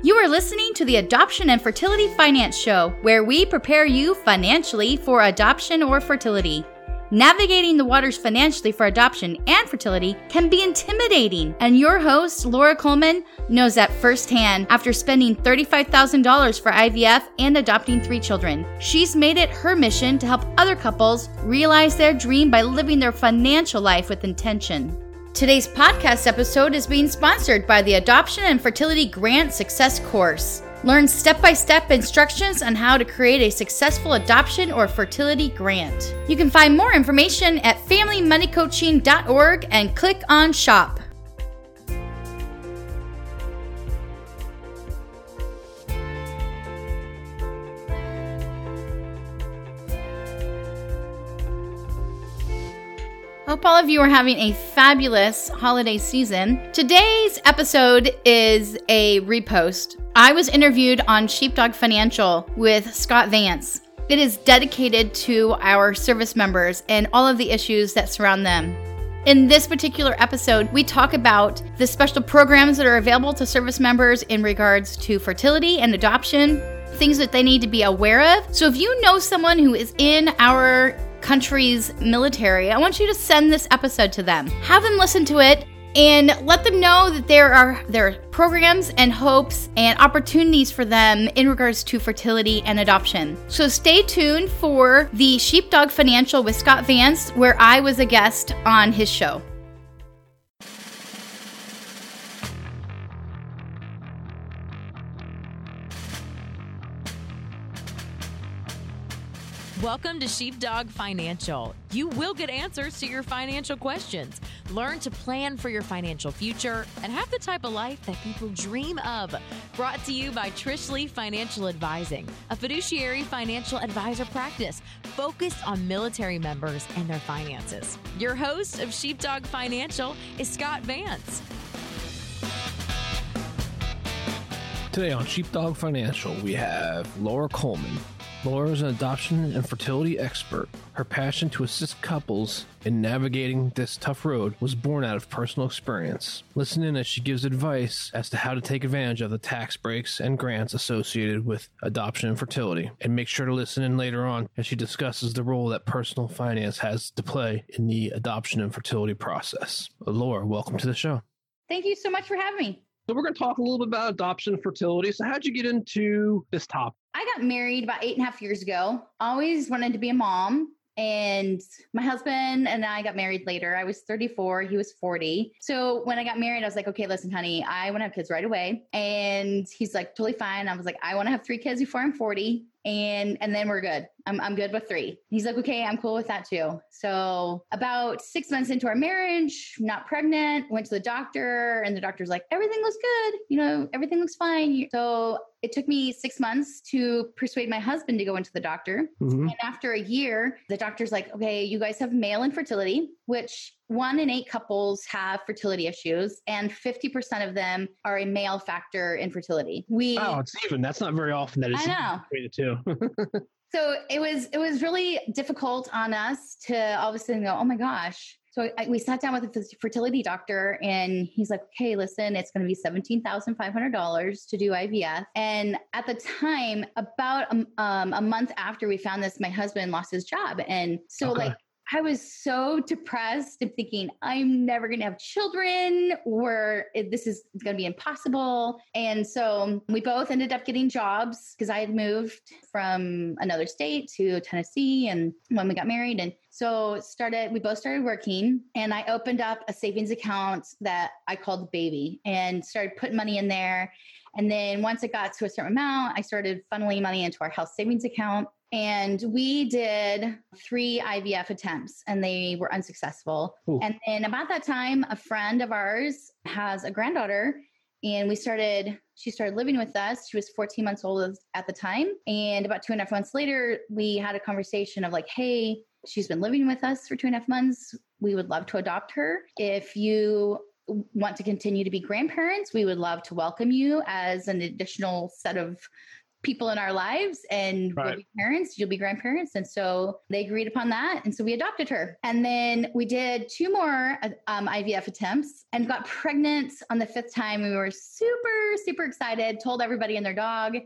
You are listening to the Adoption and Fertility Finance Show, where we prepare you financially for adoption or fertility. Navigating the waters financially for adoption and fertility can be intimidating, and your host, Laura Coleman, knows that firsthand after spending $35,000 for IVF and adopting three children. She's made it her mission to help other couples realize their dream by living their financial life with intention. Today's podcast episode is being sponsored by the Adoption and Fertility Grant Success Course. Learn step by step instructions on how to create a successful adoption or fertility grant. You can find more information at FamilyMoneyCoaching.org and click on Shop. Hope all of you are having a fabulous holiday season. Today's episode is a repost. I was interviewed on Sheepdog Financial with Scott Vance. It is dedicated to our service members and all of the issues that surround them. In this particular episode, we talk about the special programs that are available to service members in regards to fertility and adoption, things that they need to be aware of. So if you know someone who is in our country's military, I want you to send this episode to them. Have them listen to it and let them know that there are there are programs and hopes and opportunities for them in regards to fertility and adoption. So stay tuned for the Sheepdog Financial with Scott Vance where I was a guest on his show. Welcome to Sheepdog Financial. You will get answers to your financial questions. Learn to plan for your financial future and have the type of life that people dream of. Brought to you by Trish Lee Financial Advising, a fiduciary financial advisor practice focused on military members and their finances. Your host of Sheepdog Financial is Scott Vance. Today on Sheepdog Financial, we have Laura Coleman. Laura is an adoption and fertility expert. Her passion to assist couples in navigating this tough road was born out of personal experience. Listen in as she gives advice as to how to take advantage of the tax breaks and grants associated with adoption and fertility. And make sure to listen in later on as she discusses the role that personal finance has to play in the adoption and fertility process. Laura, welcome to the show. Thank you so much for having me. So we're going to talk a little bit about adoption and fertility. So how'd you get into this topic? I got married about eight and a half years ago. Always wanted to be a mom. And my husband and I got married later. I was 34, he was 40. So when I got married, I was like, okay, listen, honey, I want to have kids right away. And he's like, totally fine. I was like, I want to have three kids before I'm 40 and and then we're good. I'm I'm good with three. He's like, okay, I'm cool with that too. So about six months into our marriage, not pregnant, went to the doctor, and the doctor's like, everything looks good. You know, everything looks fine. So it took me six months to persuade my husband to go into the doctor. Mm-hmm. And after a year, the doctor's like, okay, you guys have male infertility, which one in eight couples have fertility issues, and 50% of them are a male factor infertility. We Oh, it's even. That's not very often that it's I know. between the two. so it was it was really difficult on us to all of a sudden go, oh my gosh. So I, we sat down with a fertility doctor, and he's like, "Okay, listen, it's going to be seventeen thousand five hundred dollars to do IVF." And at the time, about a, um, a month after we found this, my husband lost his job, and so okay. like I was so depressed and thinking, I'm never going to have children or this is going to be impossible. And so we both ended up getting jobs because I had moved from another state to Tennessee and when we got married. And so started, we both started working and I opened up a savings account that I called baby and started putting money in there. And then once it got to a certain amount, I started funneling money into our health savings account. And we did three IVF attempts and they were unsuccessful. Ooh. And then about that time, a friend of ours has a granddaughter and we started, she started living with us. She was 14 months old at the time. And about two and a half months later, we had a conversation of like, hey, she's been living with us for two and a half months. We would love to adopt her. If you want to continue to be grandparents, we would love to welcome you as an additional set of people in our lives and Right. we'll be parents, you'll be grandparents. And so they agreed upon that. And so we adopted her. And then we did two more uh, um, IVF attempts and got pregnant on the fifth time. We were super, super excited, told everybody and their dog.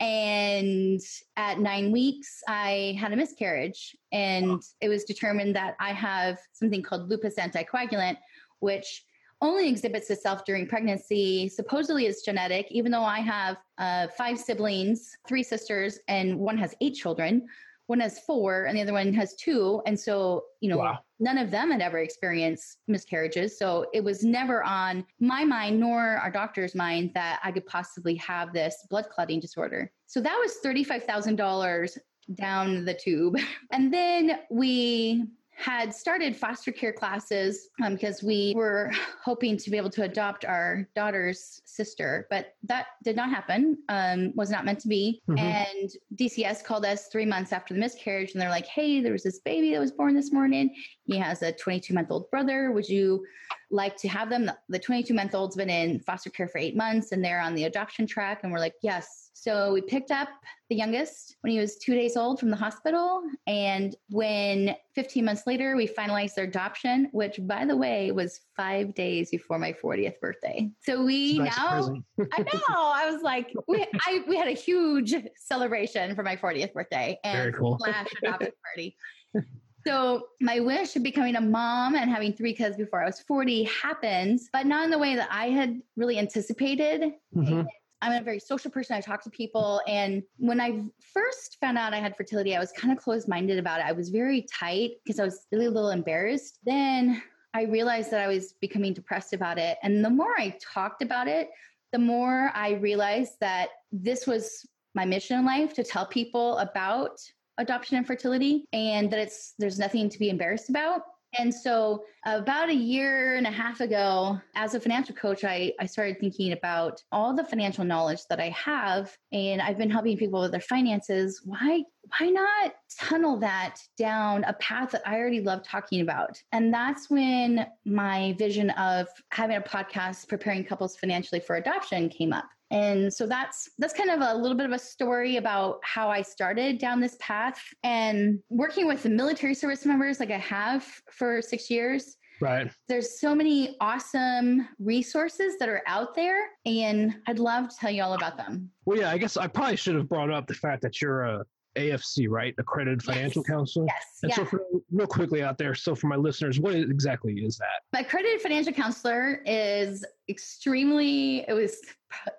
And at nine weeks, I had a miscarriage. And it was determined that I have something called lupus anticoagulant, which only exhibits itself during pregnancy. Supposedly it's genetic, even though I have uh, five siblings, three sisters, and one has eight children. One has four, and the other one has two. And so, you know, Wow. none of them had ever experienced miscarriages. So it was never on my mind nor our doctor's mind that I could possibly have this blood clotting disorder. So that was $35,000 down the tube. And then we had started foster care classes um, because we were hoping to be able to adopt our daughter's sister, but that did not happen. Um, was not meant to be. Mhm. And DCS called us three months after the miscarriage, and they're like, "Hey, there was this baby that was born this morning. He has a 22 month old brother. Would you like to have them?" The 22 month old's been in foster care for eight months, and they're on the adoption track. And we're like, "Yes." So we picked up the youngest when he was two days old from the hospital. And when 15 months later, we finalized their adoption, which, by the way, was five days before my 40th birthday. So we Nice now. I know, I was like, we, I, we had a huge celebration for my 40th birthday and Very cool. slash adoption party. So my wish of becoming a mom and having three kids before I was 40 happens, but not in the way that I had really anticipated. Mhm. I'm a very social person. I talk to people. And when I first found out I had fertility, I was kind of closed minded about it. I was very tight because I was really a little embarrassed. Then I realized that I was becoming depressed about it. And the more I talked about it, the more I realized that this was my mission in life to tell people about adoption and fertility and that it's there's nothing to be embarrassed about. And so, about a year and a half ago, as a financial coach, I, I started thinking about all the financial knowledge that I have, and I've been helping people with their finances. Why, why not tunnel that down a path that I already love talking about? And that's when my vision of having a podcast preparing couples financially for adoption came up. And so that's that's kind of a little bit of a story about how I started down this path and working with the military service members like I have for 6 years. Right. There's so many awesome resources that are out there and I'd love to tell you all about them. Well, yeah, I guess I probably should have brought up the fact that you're a AFC, right? Accredited financial Yes. counselor. Yes. And yeah. so, for, real quickly out there, so for my listeners, what exactly is that? My accredited financial counselor is extremely it was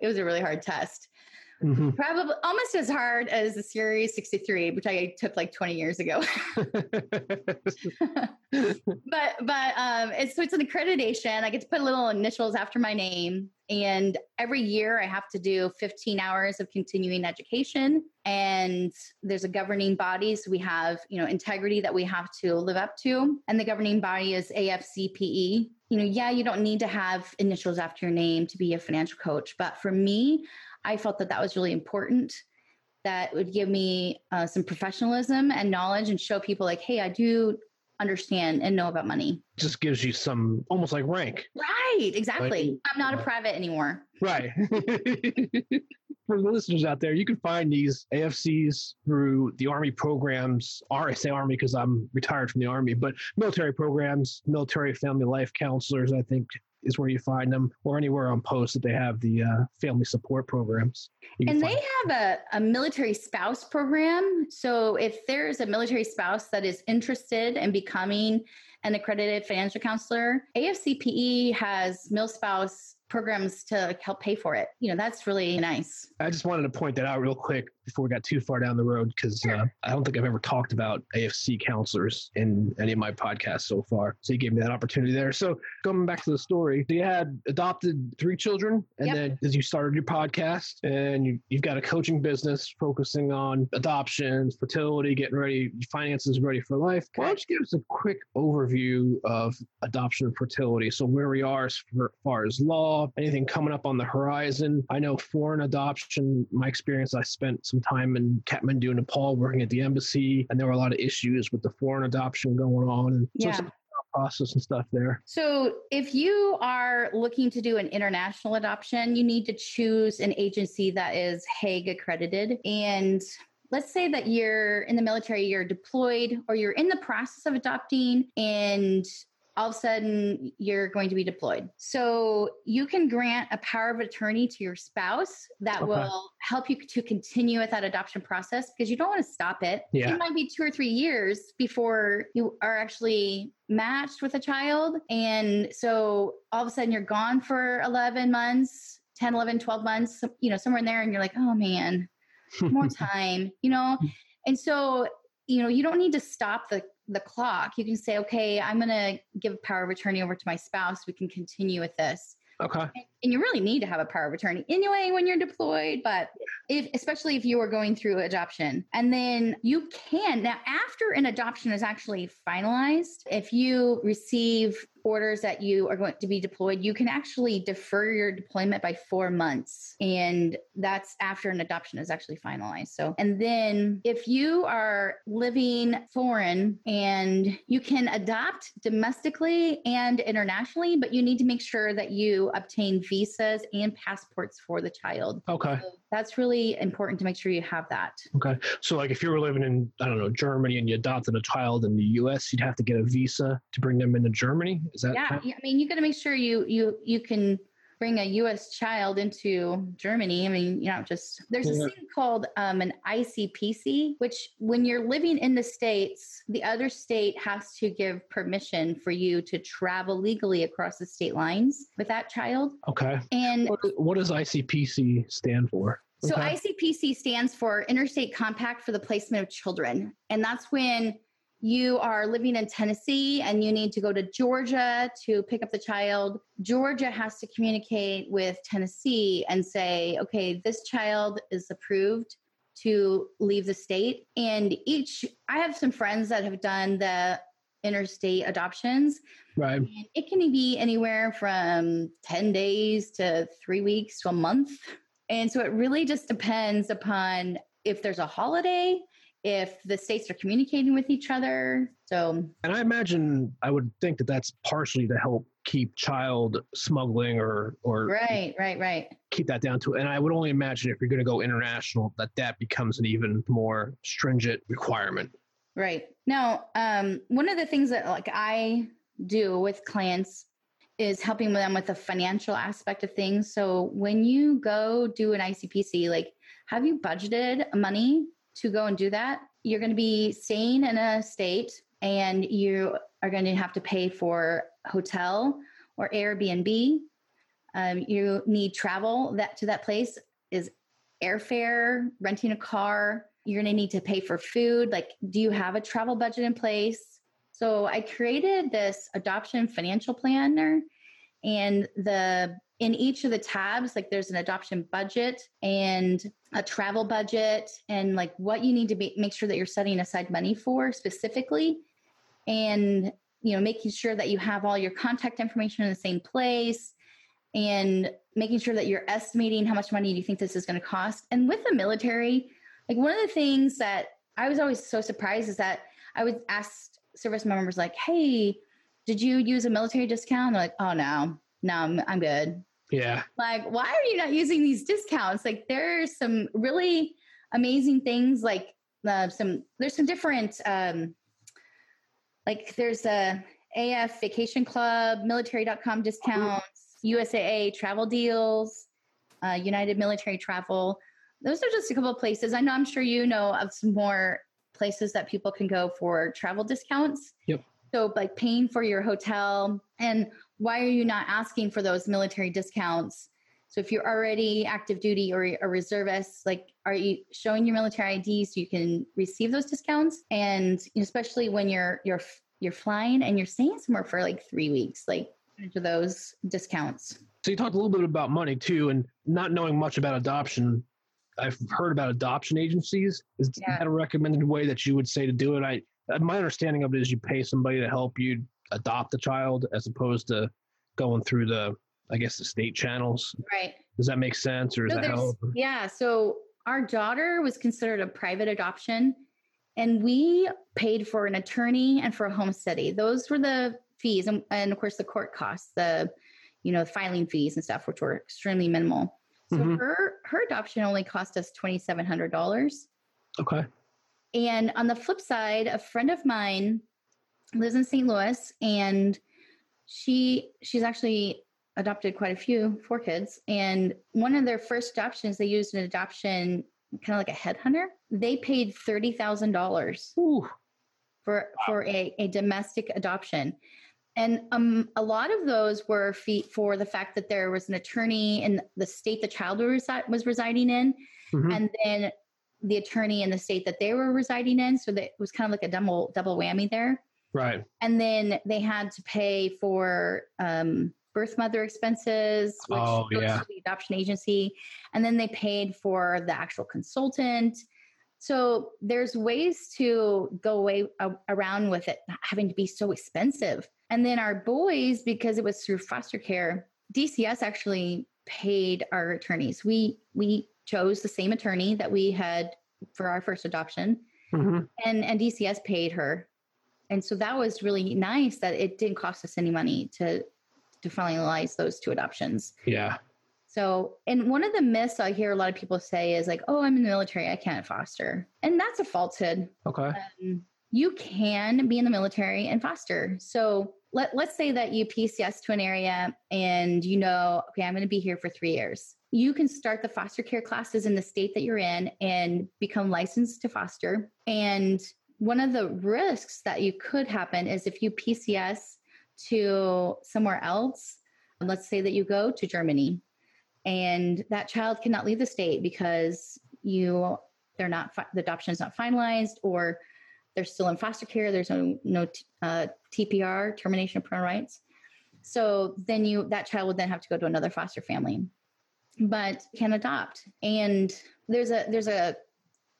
it was a really hard test. Mhm. Probably almost as hard as the Series 63, which I took like 20 years ago. but but um it's so it's an accreditation i get to put little initials after my name and every year i have to do 15 hours of continuing education and there's a governing body so we have you know integrity that we have to live up to and the governing body is afcpe you know yeah you don't need to have initials after your name to be a financial coach but for me i felt that that was really important that would give me uh, some professionalism and knowledge and show people like hey i do understand and know about money Just gives you some almost like rank. right exactly i'm not a private anymore Right. For the listeners out there, you can find these AFCs through the Army programs. Or I say Army because I'm retired from the Army, but military programs, military family life counselors, I think is where you find them, or anywhere on post that they have the uh, family support programs. And they have a, a military spouse program. So if there's a military spouse that is interested in becoming an accredited financial counselor afcpe has mil spouse programs to help pay for it. You know that's really nice. I just wanted to point that out real quick before we got too far down the road because uh, I don't think I've ever talked about AFC counselors in any of my podcasts so far. So you gave me that opportunity there. So going back to the story, you had adopted three children, and Yep. then as you started your podcast, and you, you've got a coaching business focusing on adoptions, fertility, getting ready, finances ready for life. Why don't you give us a quick overview of adoption and fertility? So where we are as far as law, anything coming up on the horizon. I know foreign adoption, my experience, I spent some time in Kathmandu, Nepal, working at the embassy, and there were a lot of issues with the foreign adoption going on. And Yeah. some process and stuff there? So, if you are looking to do an international adoption, you need to choose an agency that is Hague accredited. And let's say that you're in the military, you're deployed, or you're in the process of adopting, and all of a sudden you're going to be deployed. So you can grant a power of attorney to your spouse that okay. will help you to continue with that adoption process because you don't want to stop it. Yeah. It might be two or three years before you are actually matched with a child. And so all of a sudden you're gone for 11 months, 10, 11, 12 months, you know, somewhere in there. And you're like, oh man, more time, you know? And so, you know, you don't need to stop the the clock. You can say, okay, I'm going to give power of attorney over to my spouse. We can continue with this. Okay. And you really need to have a power of attorney anyway when you're deployed, but if especially if you are going through adoption. And then you can now after an adoption is actually finalized, if you receive orders that you are going to be deployed, you can actually defer your deployment by four months. And that's after an adoption is actually finalized. So, and then if you are living foreign and you can adopt domestically and internationally, but you need to make sure that you obtain visas and passports for the child. Okay. So that's really important to make sure you have that. Okay. So, like if you were living in, I don't know, Germany and you adopted a child in the US, you'd have to get a visa to bring them into Germany. Is that? Yeah, kind of- I mean, you got to make sure you you you can bring a U.S. child into Germany. I mean, you know, just there's yeah. a thing called um, an ICPC, which when you're living in the states, the other state has to give permission for you to travel legally across the state lines with that child. Okay. And what, what does ICPC stand for? So okay. ICPC stands for Interstate Compact for the Placement of Children, and that's when you are living in Tennessee and you need to go to Georgia to pick up the child, Georgia has to communicate with Tennessee and say, okay, this child is approved to leave the state. And each, I have some friends that have done the interstate adoptions. Right. And it can be anywhere from 10 days to three weeks to a month. And so it really just depends upon if there's a holiday if the states are communicating with each other. So, and I imagine I would think that that's partially to help keep child smuggling or or right, right, right. Keep that down to, and I would only imagine if you're going to go international, that that becomes an even more stringent requirement. Right now, um, one of the things that like I do with clients is helping them with the financial aspect of things. So when you go do an ICPC, like have you budgeted money to go and do that, you're going to be staying in a state and you are going to have to pay for hotel or Airbnb. Um, you need travel that to that place is airfare, renting a car. You're going to need to pay for food. Like, do you have a travel budget in place? So I created this adoption financial planner, and the in each of the tabs, like there's an adoption budget and a travel budget and like what you need to be, make sure that you're setting aside money for specifically. And, you know, making sure that you have all your contact information in the same place and making sure that you're estimating how much money you think this is going to cost. And with the military, like one of the things that I was always so surprised is that I would ask service members like, Hey, did you use a military discount? They're like, Oh no, no, I'm, I'm good. Yeah. Like, why are you not using these discounts? Like, there are some really amazing things. Like, uh, some there's some different, um, like there's a AF Vacation Club, Military.com discounts, USAA travel deals, uh, United Military Travel. Those are just a couple of places. I know I'm sure you know of some more places that people can go for travel discounts. Yep. So, like paying for your hotel and why are you not asking for those military discounts? So if you're already active duty or a reservist, like are you showing your military ID so you can receive those discounts? And especially when you're you're you're flying and you're staying somewhere for like three weeks, like those discounts. So you talked a little bit about money too, and not knowing much about adoption. I've heard about adoption agencies. Is yeah. that a recommended way that you would say to do it? I my understanding of it is you pay somebody to help you adopt a child as opposed to going through the I guess the state channels. Right. Does that make sense or is that help? Yeah. So our daughter was considered a private adoption and we paid for an attorney and for a home study. Those were the fees and, and of course the court costs, the you know filing fees and stuff, which were extremely minimal. So mm-hmm. her her adoption only cost us twenty seven hundred dollars. Okay. And on the flip side, a friend of mine lives in St. Louis, and she she's actually adopted quite a few four kids. And one of their first adoptions, they used an adoption kind of like a headhunter. They paid thirty thousand dollars for wow. for a, a domestic adoption. And um, a lot of those were fee- for the fact that there was an attorney in the state the child was, was residing in, mm-hmm. and then the attorney in the state that they were residing in. So that it was kind of like a double double whammy there. Right. And then they had to pay for um, birth mother expenses, which oh, goes yeah. to the adoption agency, and then they paid for the actual consultant. So there's ways to go away uh, around with it having to be so expensive. And then our boys, because it was through foster care, DCS actually paid our attorneys. We we chose the same attorney that we had for our first adoption, mm-hmm. and and DCS paid her, and so that was really nice that it didn't cost us any money to to finalize those two adoptions. Yeah. So, and one of the myths I hear a lot of people say is like, "Oh, I'm in the military, I can't foster," and that's a falsehood. Okay. Um, you can be in the military and foster. So let, let's say that you PCS to an area and you know, okay, I'm going to be here for three years you can start the foster care classes in the state that you're in and become licensed to foster. And one of the risks that you could happen is if you PCS to somewhere else, let's say that you go to Germany and that child cannot leave the state because you they're not the adoption is not finalized or they're still in foster care there's no no uh, TPR termination of parental rights so then you that child would then have to go to another foster family but can adopt. And there's a there's a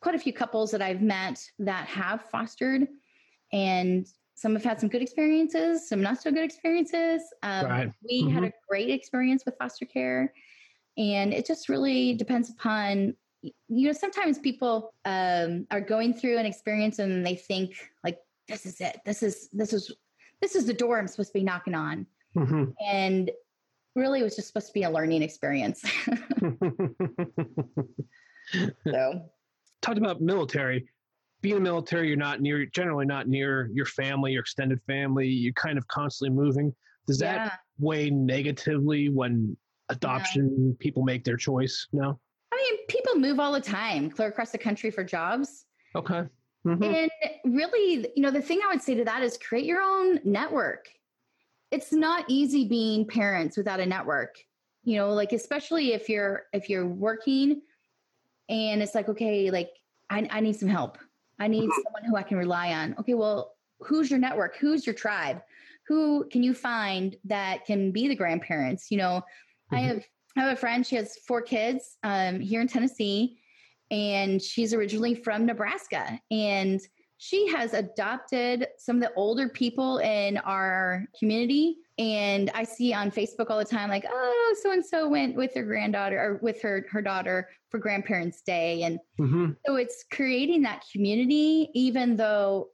quite a few couples that I've met that have fostered, and some have had some good experiences, some not so good experiences. Um, right. We mm-hmm. had a great experience with foster care, and it just really depends upon you know sometimes people um, are going through an experience and they think like this is it this is this is this is the door i'm supposed to be knocking on mm-hmm. and really it was just supposed to be a learning experience. so, talked about military. Being a military, you're not near, generally not near your family, your extended family. You're kind of constantly moving. Does that yeah. weigh negatively when adoption yeah. people make their choice? No. I mean, people move all the time, clear across the country for jobs. Okay. Mm-hmm. And really, you know, the thing I would say to that is create your own network it's not easy being parents without a network you know like especially if you're if you're working and it's like okay like i, I need some help i need mm-hmm. someone who i can rely on okay well who's your network who's your tribe who can you find that can be the grandparents you know mm-hmm. i have i have a friend she has four kids um, here in tennessee and she's originally from nebraska and she has adopted some of the older people in our community. And I see on Facebook all the time, like, oh, so and so went with her granddaughter or with her her daughter for Grandparents' Day, and mm-hmm. so it's creating that community, even though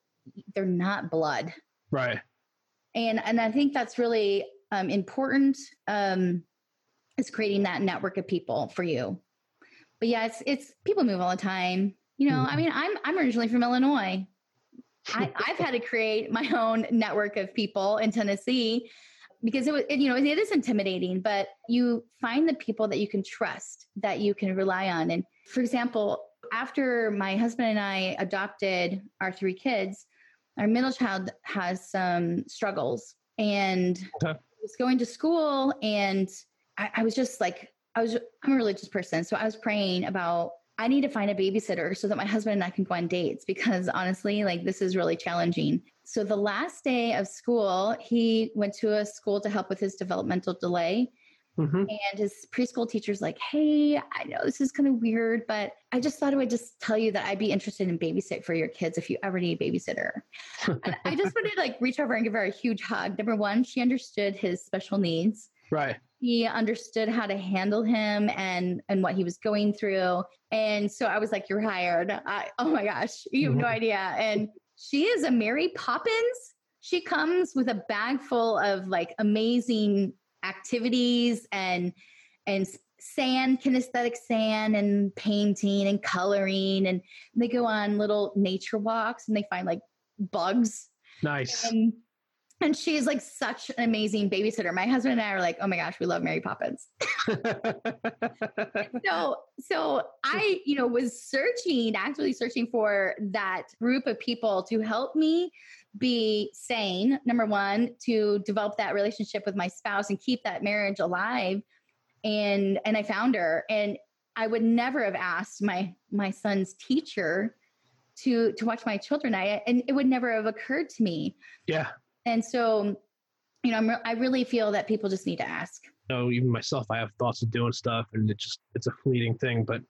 they're not blood, right? And and I think that's really um, important. Um, is creating that network of people for you. But yeah, it's it's people move all the time. You know, mm-hmm. I mean, I'm I'm originally from Illinois. I, have had to create my own network of people in Tennessee because it was, you know, it is intimidating, but you find the people that you can trust, that you can rely on. And for example, after my husband and I adopted our three kids, our middle child has some struggles and okay. was going to school and I, I was just like, I was, I'm a religious person. So I was praying about I need to find a babysitter so that my husband and I can go on dates because honestly, like this is really challenging. So the last day of school, he went to a school to help with his developmental delay. Mm-hmm. And his preschool teacher's like, Hey, I know this is kind of weird, but I just thought I would just tell you that I'd be interested in babysit for your kids if you ever need a babysitter. and I just wanted to like reach over and give her a huge hug. Number one, she understood his special needs. Right he understood how to handle him and and what he was going through and so i was like you're hired I, oh my gosh you have no mm-hmm. idea and she is a mary poppins she comes with a bag full of like amazing activities and and sand, kinesthetic sand and painting and coloring. And they go on little nature walks and they find like bugs. Nice. And, and she's like such an amazing babysitter. My husband and I are like, oh my gosh, we love Mary Poppins. so, so I, you know, was searching, actually searching for that group of people to help me be sane. Number one, to develop that relationship with my spouse and keep that marriage alive and and I found her and I would never have asked my my son's teacher to to watch my children I and it would never have occurred to me. Yeah. And so you know I'm re- I really feel that people just need to ask. You know, even myself I have thoughts of doing stuff and it just it's a fleeting thing but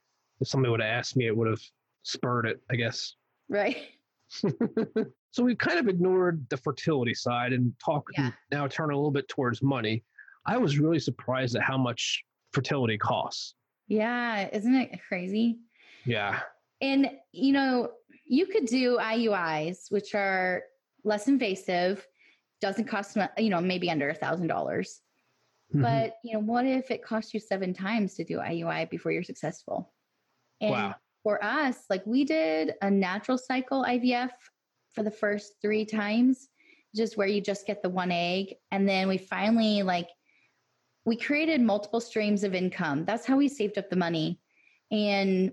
if somebody would have asked me it would have spurred it, I guess. Right. so we've kind of ignored the fertility side and talk Yeah. now turn a little bit towards money. I was really surprised at how much fertility costs. Yeah, isn't it crazy? Yeah. And you know, you could do IUIs, which are less invasive, doesn't cost you know maybe under a thousand dollars. Mhm. But you know, what if it costs you seven times to do IUI before you're successful? And Wow. for us, like we did a natural cycle IVF for the first three times, just where you just get the one egg, and then we finally like we created multiple streams of income. That's how we saved up the money. And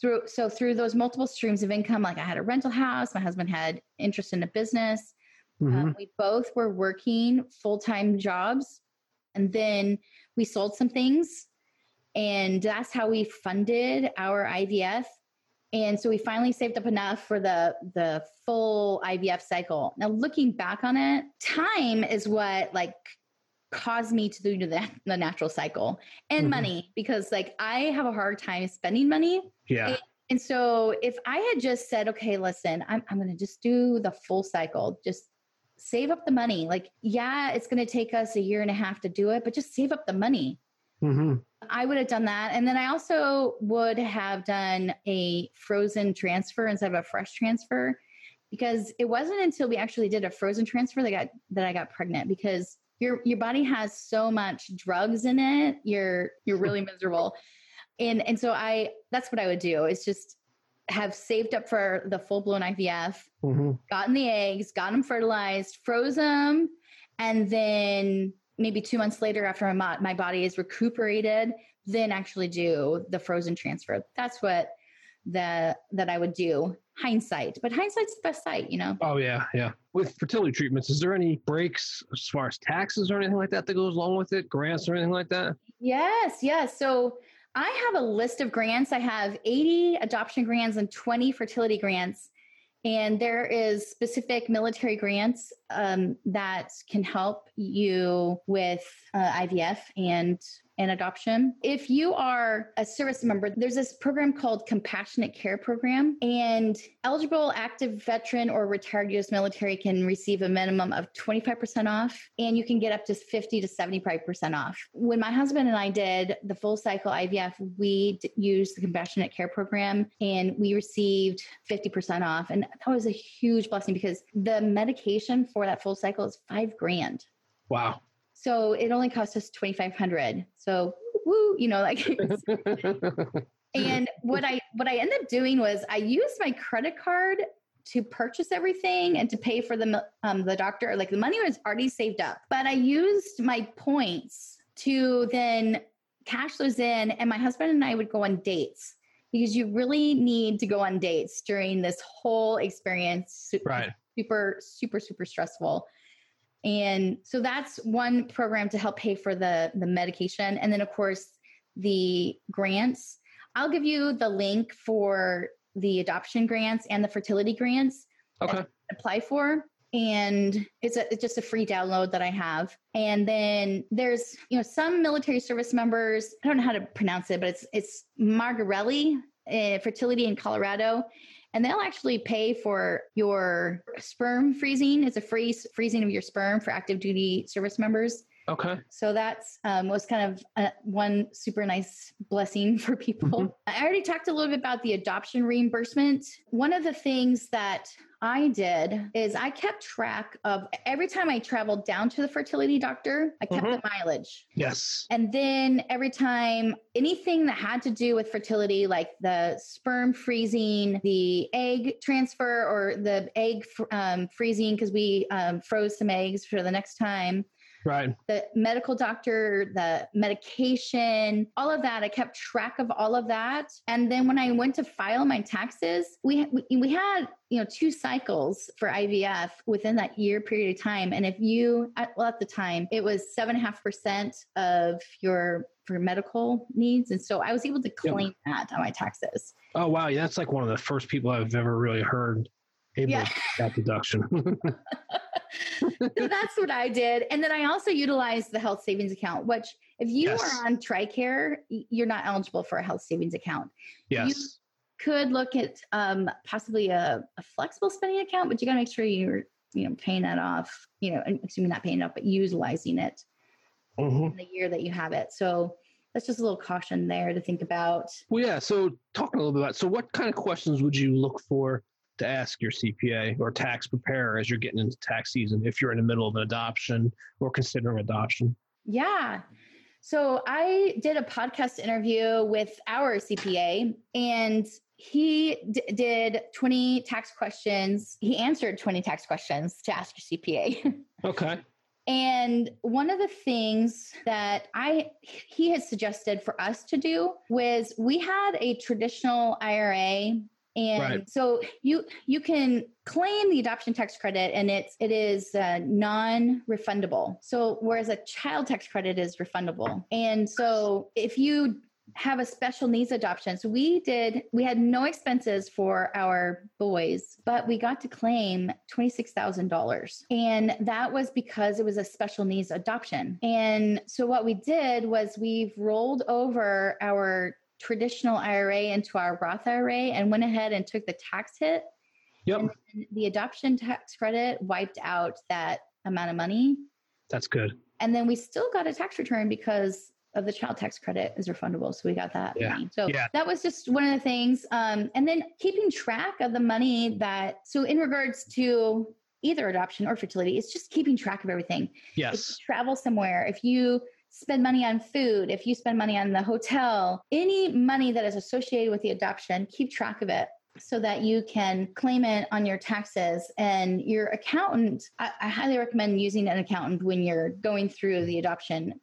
through so through those multiple streams of income, like I had a rental house, my husband had interest in a business. Mhm. Um, we both were working full time jobs, and then we sold some things, and that's how we funded our IVF. And so we finally saved up enough for the the full IVF cycle. Now looking back on it, time is what like caused me to do the, the natural cycle and Mhm. money because like I have a hard time spending money. yeah. And so if I had just said, okay, listen, I'm, I'm going to just do the full cycle, just save up the money. Like, yeah, it's going to take us a year and a half to do it, but just save up the money. hmm I would have done that. And then I also would have done a frozen transfer instead of a fresh transfer because it wasn't until we actually did a frozen transfer that got that I got pregnant because your your body has so much drugs in it. You're you're really miserable. And and so I that's what I would do It's just have saved up for the full blown IVF, hmm gotten the eggs, got them fertilized, froze them, and then maybe two months later, after my, my body is recuperated, then actually do the frozen transfer. That's what the that I would do. Hindsight, but hindsight's the best sight, you know. Oh yeah, yeah. With fertility treatments, is there any breaks as far as taxes or anything like that that goes along with it? Grants or anything like that? Yes, yes. So I have a list of grants. I have 80 adoption grants and 20 fertility grants. And there is specific military grants um, that can help you with uh, IVF and and adoption. If you are a service member, there's this program called Compassionate Care Program, and eligible active veteran or retired U.S. military can receive a minimum of 25% off, and you can get up to 50 to 75% off. When my husband and I did the full cycle IVF, we d- used the Compassionate Care Program, and we received 50% off, and that was a huge blessing because the medication for that full cycle is five grand. Wow. So it only cost us 2500 So woo, you know, like and what I what I ended up doing was I used my credit card to purchase everything and to pay for the um, the doctor. Like the money was already saved up, but I used my points to then cash those in, and my husband and I would go on dates because you really need to go on dates during this whole experience. Right. Super, super, super stressful. And so that's one program to help pay for the the medication, and then of course the grants. I'll give you the link for the adoption grants and the fertility grants Okay. apply for and it's, a, it's just a free download that i have and then there's you know some military service members i don't know how to pronounce it but it's it's margarelli uh, fertility in colorado and they'll actually pay for your sperm freezing. It's a free freezing of your sperm for active duty service members Okay. So that's um, was kind of uh, one super nice blessing for people. Mm-hmm. I already talked a little bit about the adoption reimbursement. One of the things that I did is I kept track of every time I traveled down to the fertility doctor, I kept mm-hmm. the mileage. Yes. And then every time anything that had to do with fertility, like the sperm freezing, the egg transfer, or the egg um, freezing, because we um, froze some eggs for the next time right. The medical doctor the medication all of that. I kept track of all of that. And then when i went to file my taxes we we, we had you know two cycles for ivf within that year period of time. And if you at, well, at the time it was seven and a half percent of your for medical needs. And so i was able to claim yep. that on my taxes. Oh wow. Yeah, that's like one of the first people i've ever really heard able yeah. that deduction so that's what I did. And then I also utilized the health savings account, which if you yes. are on TRICARE, you're not eligible for a health savings account. Yes. You could look at um, possibly a, a, flexible spending account, but you got to make sure you're, you know, paying that off, you know, assuming not paying it off, but utilizing it mm-hmm. in the year that you have it. So that's just a little caution there to think about. Well, yeah. So talking a little bit about, so what kind of questions would you look for to ask your CPA or tax preparer as you're getting into tax season if you're in the middle of an adoption or considering adoption? Yeah. So I did a podcast interview with our CPA and he d- did 20 tax questions. He answered 20 tax questions to ask your CPA. Okay. And one of the things that I he had suggested for us to do was we had a traditional IRA and right. so you you can claim the adoption tax credit and it's it is uh, non-refundable. So whereas a child tax credit is refundable. And so if you have a special needs adoption so we did we had no expenses for our boys but we got to claim $26000 and that was because it was a special needs adoption. And so what we did was we've rolled over our traditional IRA into our Roth IRA and went ahead and took the tax hit. Yep. the adoption tax credit wiped out that amount of money. That's good. And then we still got a tax return because of the child tax credit is refundable. So we got that yeah. money. So yeah. that was just one of the things. Um, and then keeping track of the money that, so in regards to either adoption or fertility, it's just keeping track of everything. Yes. If you travel somewhere, if you spend money on food, if you spend money on the hotel, any money that is associated with the adoption, keep track of it so that you can claim it on your taxes. And your accountant, I, I, highly recommend using an accountant when you're going through the adoption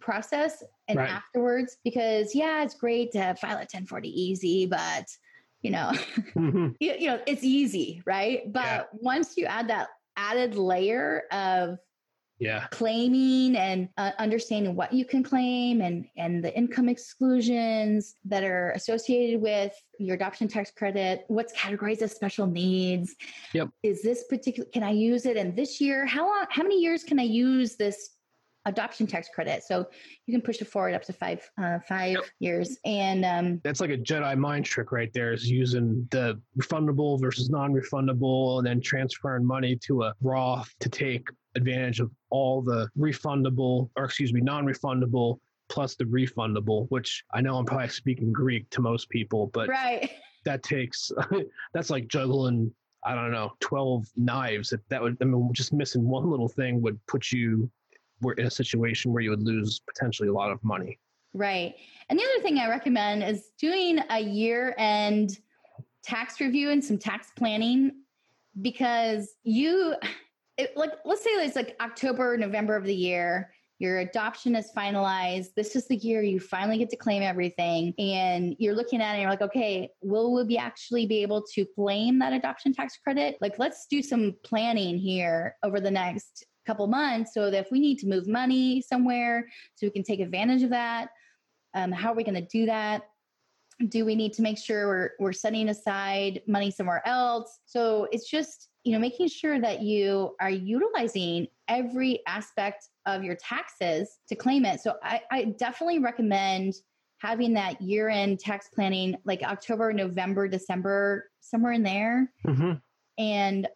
process and right. afterwards, because yeah, it's great to file a 1040 easy, but you know, mm-hmm. you, you, know, it's easy, right? But yeah. once you add that added layer of yeah claiming and uh, understanding what you can claim and and the income exclusions that are associated with your adoption tax credit what's categorized as special needs yep is this particular can i use it in this year how long how many years can i use this adoption tax credit. So you can push it forward up to five uh, five yep. years. And um, that's like a Jedi mind trick right there is using the refundable versus non-refundable and then transferring money to a Roth to take advantage of all the refundable or excuse me, non-refundable plus the refundable, which I know I'm probably speaking Greek to most people, but right. that takes that's like juggling I don't know, 12 knives. That, that would, I mean, just missing one little thing would put you were in a situation where you would lose potentially a lot of money. Right. And the other thing I recommend is doing a year end tax review and some tax planning because you it, like let's say it's like October, November of the year, your adoption is finalized. This is the year you finally get to claim everything. And you're looking at it and you're like, okay, will we be actually be able to claim that adoption tax credit? Like, let's do some planning here over the next couple months so that if we need to move money somewhere so we can take advantage of that um, how are we going to do that do we need to make sure we're, we're setting aside money somewhere else so it's just you know making sure that you are utilizing every aspect of your taxes to claim it so i, I definitely recommend having that year-end tax planning like october november december somewhere in there mm-hmm. and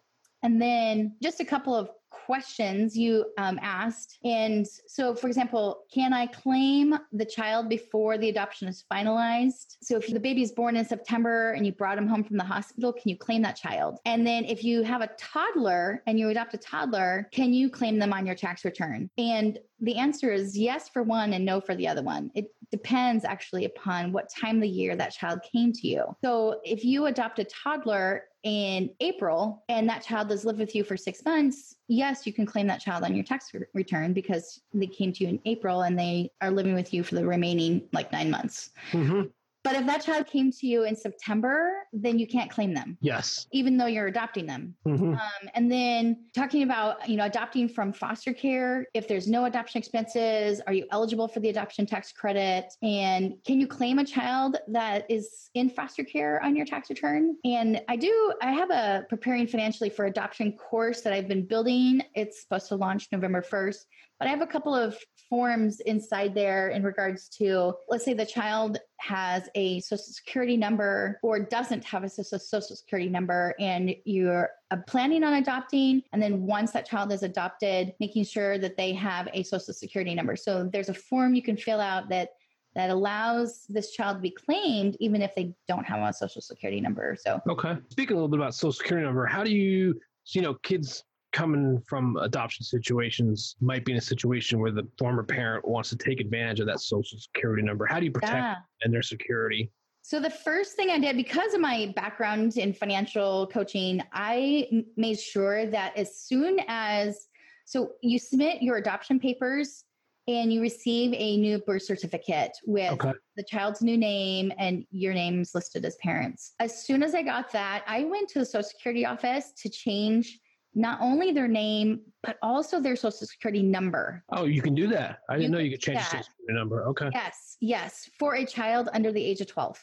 and then just a couple of questions you um, asked. And so, for example, can I claim the child before the adoption is finalized? So, if the baby is born in September and you brought him home from the hospital, can you claim that child? And then, if you have a toddler and you adopt a toddler, can you claim them on your tax return? And the answer is yes for one and no for the other one. It depends actually upon what time of the year that child came to you. So if you adopt a toddler in April and that child has lived with you for six months, yes, you can claim that child on your tax return because they came to you in April and they are living with you for the remaining like nine months. Mm-hmm. But if that child came to you in September, then you can't claim them. Yes. Even though you're adopting them. Mm-hmm. Um, and then talking about, you know, adopting from foster care, if there's no adoption expenses, are you eligible for the adoption tax credit? And can you claim a child that is in foster care on your tax return? And I do, I have a preparing financially for adoption course that I've been building. It's supposed to launch November 1st. But I have a couple of forms inside there in regards to, let's say the child has a social security number or doesn't have a social security number and you're uh, planning on adopting. And then once that child is adopted, making sure that they have a social security number. So there's a form you can fill out that that allows this child to be claimed even if they don't have a social security number. So okay. Speaking a little bit about social security number, how do you you know kids coming from adoption situations might be in a situation where the former parent wants to take advantage of that social security number. How do you protect yeah. and their security? So the first thing I did, because of my background in financial coaching, I made sure that as soon as so you submit your adoption papers and you receive a new birth certificate with okay. the child's new name and your name's listed as parents. As soon as I got that, I went to the Social Security office to change not only their name, but also their social security number. Oh, you can do that. I didn't know you could change the social security number. Okay. Yes, yes, for a child under the age of 12.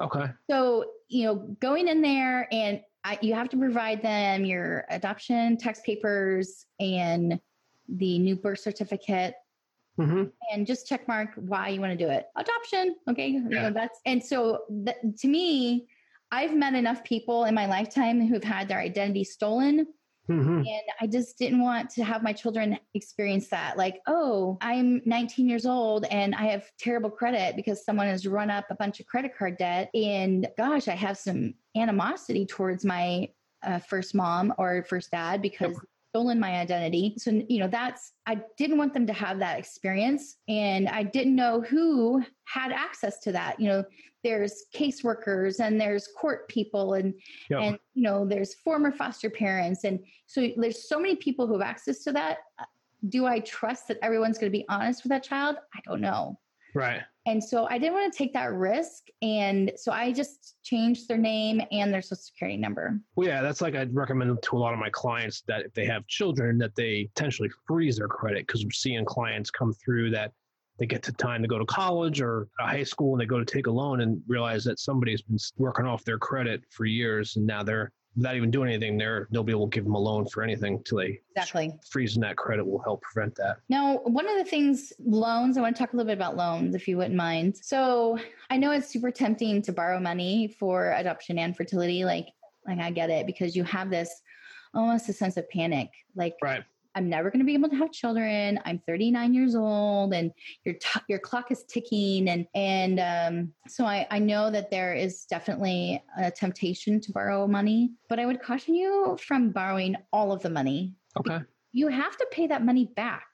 Okay. So, you know, going in there and I, you have to provide them your adoption tax papers and the new birth certificate Mm-hmm. and just check mark why you want to do it. Adoption, okay, yeah. you know, that's and so that, to me, I've met enough people in my lifetime who've had their identity stolen Mm-hmm. And I just didn't want to have my children experience that. Like, oh, I'm 19 years old and I have terrible credit because someone has run up a bunch of credit card debt. And gosh, I have some animosity towards my uh, first mom or first dad because stolen my identity. So, you know, that's, I didn't want them to have that experience. And I didn't know who had access to that. You know, there's caseworkers and there's court people and, yep. and, you know, there's former foster parents. And so there's so many people who have access to that. Uh, do I trust that everyone's going to be honest with that child? I don't know. Right. And so I didn't want to take that risk. And so I just changed their name and their social security number. Well, yeah, that's like I'd recommend to a lot of my clients that if they have children, that they potentially freeze their credit because we're seeing clients come through that they get to time to go to college or high school and they go to take a loan and realize that somebody's been working off their credit for years and now they're without even doing anything there, they'll be able to give them a loan for anything till they exactly freezing that credit will help prevent that. Now, one of the things loans, I want to talk a little bit about loans if you wouldn't mind. So I know it's super tempting to borrow money for adoption and fertility. Like, like I get it because you have this almost a sense of panic. Like, right. I'm never going to be able to have children. I'm 39 years old, and your t- your clock is ticking, and and um, so I I know that there is definitely a temptation to borrow money, but I would caution you from borrowing all of the money. Okay. You have to pay that money back.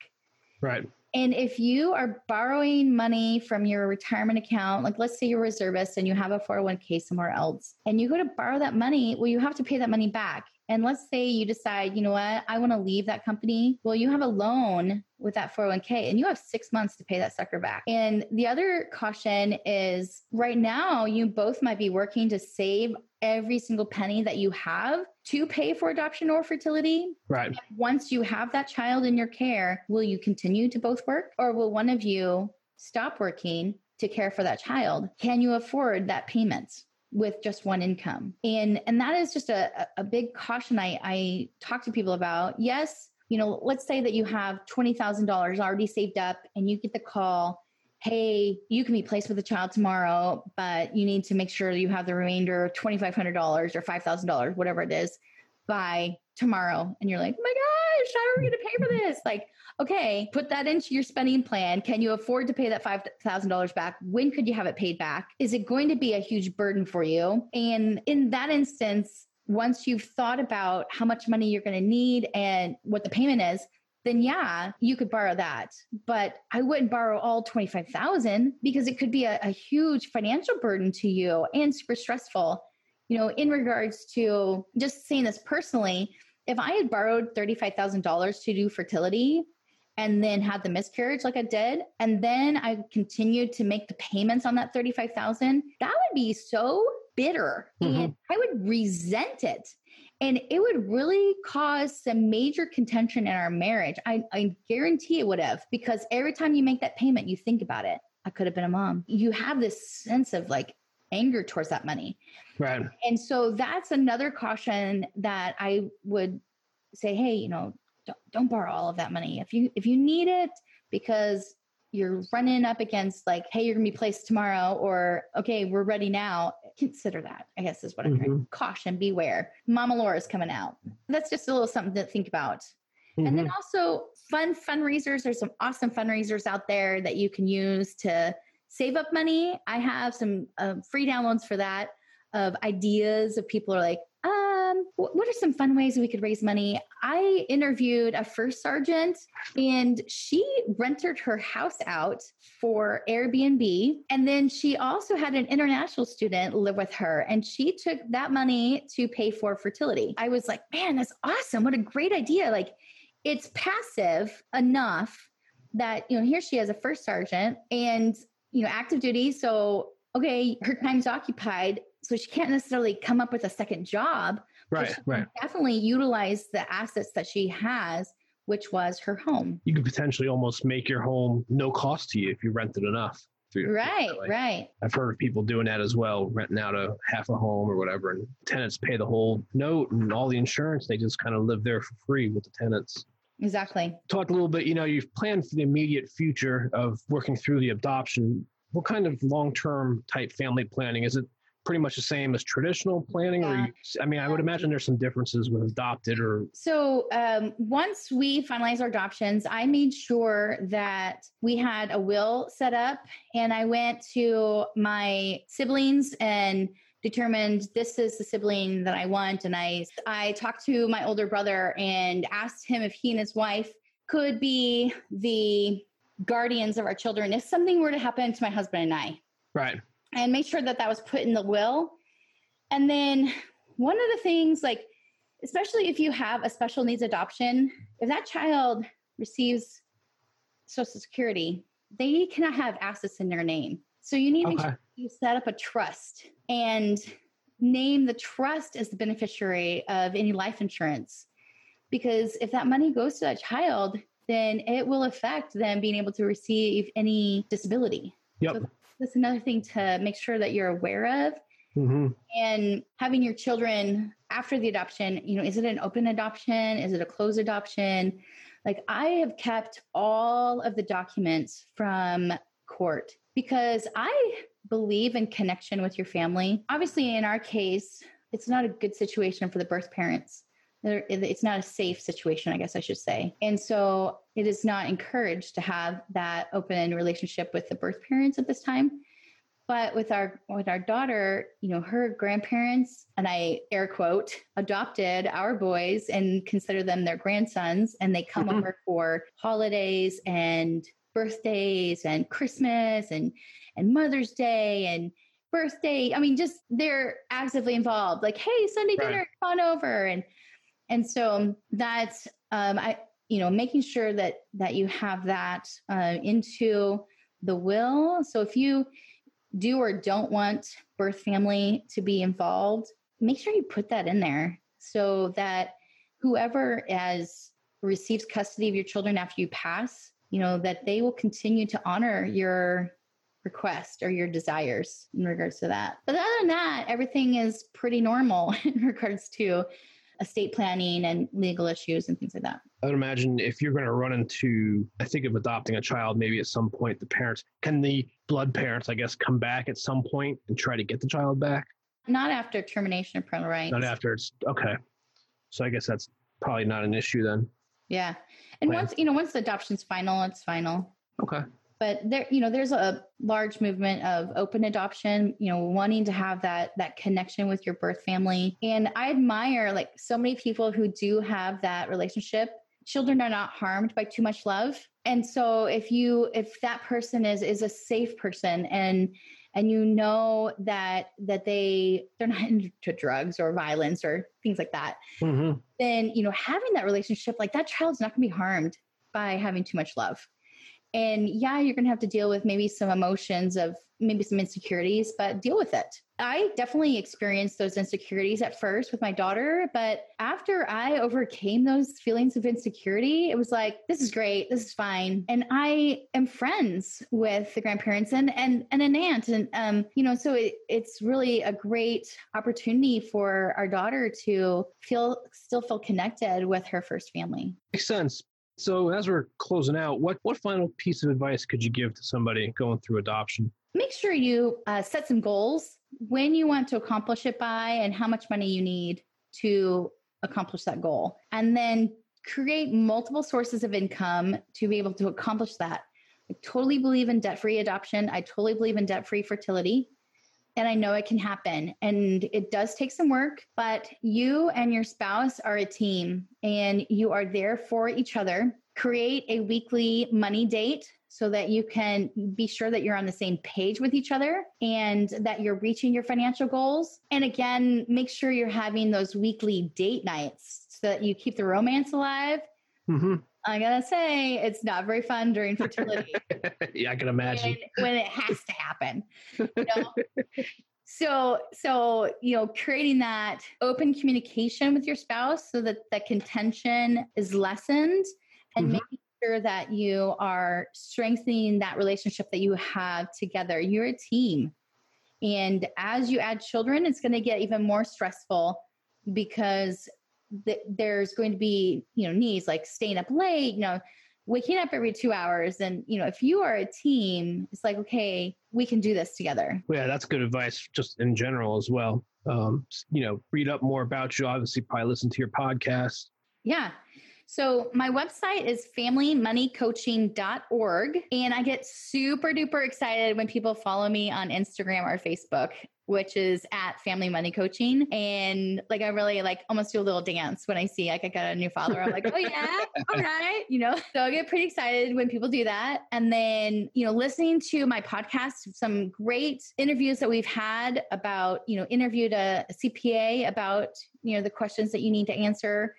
Right. And if you are borrowing money from your retirement account, like let's say you're a reservist and you have a 401k somewhere else, and you go to borrow that money, well, you have to pay that money back. And let's say you decide, you know what, I want to leave that company. Well, you have a loan with that 401k and you have six months to pay that sucker back. And the other caution is right now, you both might be working to save every single penny that you have to pay for adoption or fertility. Right. And once you have that child in your care, will you continue to both work or will one of you stop working to care for that child? Can you afford that payment? With just one income. And and that is just a, a big caution I, I talk to people about. Yes, you know, let's say that you have $20,000 already saved up and you get the call, hey, you can be placed with a child tomorrow, but you need to make sure you have the remainder $2,500 or $5,000, whatever it is, by tomorrow. And you're like, oh my how are we going to pay for this? Like, okay, put that into your spending plan. Can you afford to pay that $5,000 back? When could you have it paid back? Is it going to be a huge burden for you? And in that instance, once you've thought about how much money you're going to need and what the payment is, then yeah, you could borrow that. But I wouldn't borrow all 25,000 because it could be a, a huge financial burden to you and super stressful. You know, in regards to just saying this personally, if I had borrowed $35,000 to do fertility and then had the miscarriage like I did, and then I continued to make the payments on that 35,000, that would be so bitter mm-hmm. and I would resent it. And it would really cause some major contention in our marriage. I, I guarantee it would have, because every time you make that payment, you think about it. I could have been a mom. You have this sense of like anger towards that money. Right. And so that's another caution that I would say, hey, you know, don't, don't borrow all of that money. If you if you need it because you're running up against like, hey, you're gonna be placed tomorrow, or okay, we're ready now. Consider that. I guess is what I'm mm-hmm. trying. Caution, beware. Mama Laura's coming out. That's just a little something to think about. Mm-hmm. And then mm-hmm. also fun fundraisers. There's some awesome fundraisers out there that you can use to save up money. I have some uh, free downloads for that of ideas of people are like, um, what are some fun ways we could raise money? I interviewed a first sergeant and she rented her house out for Airbnb. And then she also had an international student live with her and she took that money to pay for fertility. I was like, man, that's awesome. What a great idea. Like, it's passive enough that, you know, here she is a first sergeant and, you know, active duty. So, okay, her time's occupied so she can't necessarily come up with a second job. Right, right. Definitely utilize the assets that she has, which was her home. You could potentially almost make your home no cost to you if you rented enough. Right, right. I've heard of people doing that as well, renting out a half a home or whatever, and tenants pay the whole note and all the insurance. They just kind of live there for free with the tenants. Exactly. Talk a little bit, you know, you've planned for the immediate future of working through the adoption. What kind of long term type family planning? Is it pretty much the same as traditional planning yeah. or you, i mean i would imagine there's some differences with adopted or so um, once we finalized our adoptions i made sure that we had a will set up and i went to my siblings and determined this is the sibling that i want and i i talked to my older brother and asked him if he and his wife could be the guardians of our children if something were to happen to my husband and i. Right and make sure that that was put in the will. And then one of the things, like, especially if you have a special needs adoption, if that child receives Social Security, they cannot have assets in their name. So you need okay. to sure you set up a trust and name the trust as the beneficiary of any life insurance. Because if that money goes to that child, then it will affect them being able to receive any disability. Yep. So that's another thing to make sure that you're aware of. Mm-hmm. And having your children after the adoption, you know, is it an open adoption? Is it a closed adoption? Like I have kept all of the documents from court because I believe in connection with your family. Obviously, in our case, it's not a good situation for the birth parents. It's not a safe situation, I guess I should say. And so it is not encouraged to have that open relationship with the birth parents at this time. But with our with our daughter, you know, her grandparents and I air quote adopted our boys and consider them their grandsons, and they come mm-hmm. over for holidays and birthdays and Christmas and and Mother's Day and birthday. I mean, just they're actively involved. Like, hey, Sunday right. dinner, come on over. And and so that's um, I you know making sure that that you have that uh, into the will. So if you do or don't want birth family to be involved, make sure you put that in there so that whoever as receives custody of your children after you pass, you know that they will continue to honor your request or your desires in regards to that. But other than that, everything is pretty normal in regards to estate planning and legal issues and things like that. I would imagine if you're going to run into, I think of adopting a child, maybe at some point the parents, can the blood parents, I guess, come back at some point and try to get the child back? Not after termination of parental rights. Not after it's okay. So I guess that's probably not an issue then. Yeah. And Plan. once, you know, once the adoption's final, it's final. Okay. But there, you know, there's a large movement of open adoption, you know, wanting to have that that connection with your birth family. And I admire like so many people who do have that relationship. Children are not harmed by too much love. And so if you if that person is is a safe person and and you know that that they they're not into drugs or violence or things like that hmm then you know having that relationship like that child's not going to be harmed by having too much love and yeah you're going to have to deal with maybe some emotions of maybe some insecurities but deal with it. I definitely experienced those insecurities at first with my daughter but after i overcame those feelings of insecurity it was like this is great this is fine. And i am friends with the grandparents and and, and an aunt and um you know so it, it's really a great opportunity for our daughter to feel still feel connected with her first family. Makes sense. So as we're closing out, what what final piece of advice could you give to somebody going through adoption? make sure you uh, set some goals. When you want to accomplish it by and how much money you need to accomplish that goal. And then create multiple sources of income to be able to accomplish that. I totally believe in debt-free adoption. I totally believe in debt-free fertility and i know it can happen and it does take some work but you and your spouse are a team and you are there for each other create a weekly money date so that you can be sure that you're on the same page with each other and that you're reaching your financial goals. And again, make sure you're having those weekly date nights so that you keep the romance alive. hmm I gotta say, it's not very fun during fertility yeah, I can imagine. when it has to happen. You know? so, so you know, creating that open communication with your spouse so that that contention is lessened, and Mhm. making sure that you are strengthening that relationship that you have together. You're a team, and as you add children, it's going to get even more stressful because th- there's going to be you know needs like staying up late, you know waking up every two hours and you know if you are a team it's like okay we can do this together Yeah, that's good advice just in general as well. Um, you know, read up more about you. Obviously, probably listen to your podcast. yeah so my website is familymoneycoaching.org and i get super duper excited when people follow me on instagram or facebook which is at family money coaching and like i really like almost do a little dance when i see like i got a new follower. I'm like oh yeah all right you know? So i get pretty excited when people do that. And then you know listening to my podcast some great interviews that we've had about you know interviewed a, a cpa about you know the questions that you need to answer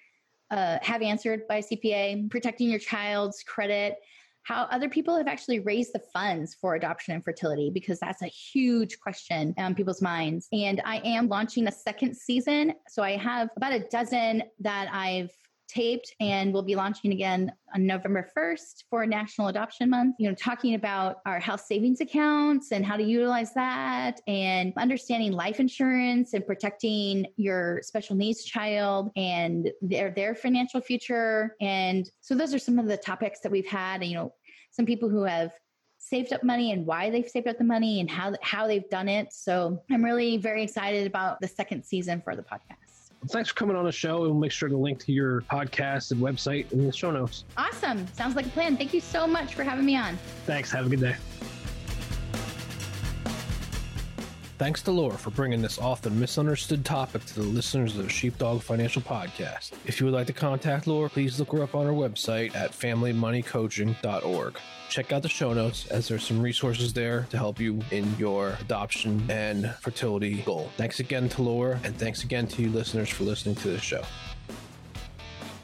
uh, have answered by cpa protecting your child's credit how other people have actually raised the funds for adoption and fertility because that's a huge question on people's minds. And I am launching a second season. So I have about a dozen that I've taped and we'll be launching again on November 1st for National Adoption Month. You know, talking about our health savings accounts and how to utilize that and understanding life insurance and protecting your special needs child and their their financial future. And so those are some of the topics that we've had, you know, some people who have saved up money and why they've saved up the money and how how they've done it. So I'm really very excited about the second season for the podcast. Thanks for coming on the show. We'll make sure to link to your podcast and website in the show notes. Awesome. Sounds like a plan. Thank you so much for having me on. Thanks. Have a good day. Thanks to Laura for bringing this often misunderstood topic to the listeners of the Sheepdog Financial Podcast. If you would like to contact Laura, please look her up on her website at familymoneycoaching.org. Check out the show notes as there's some resources there to help you in your adoption and fertility goal. Thanks again to Laura, and thanks again to you listeners for listening to the show.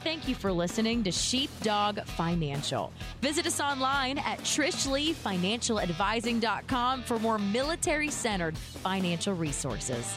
Thank you for listening to Sheepdog Financial. Visit us online at trishleefinancialadvising.com for more military centered financial resources.